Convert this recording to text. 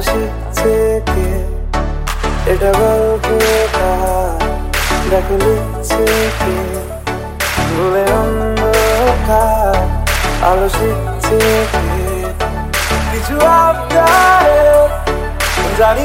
শিখছে কে এটা গল্প দেখে লিখছে কে? ভুলে অন্ধকার। আলো শিখছে কে? কিছু আবদারে জানি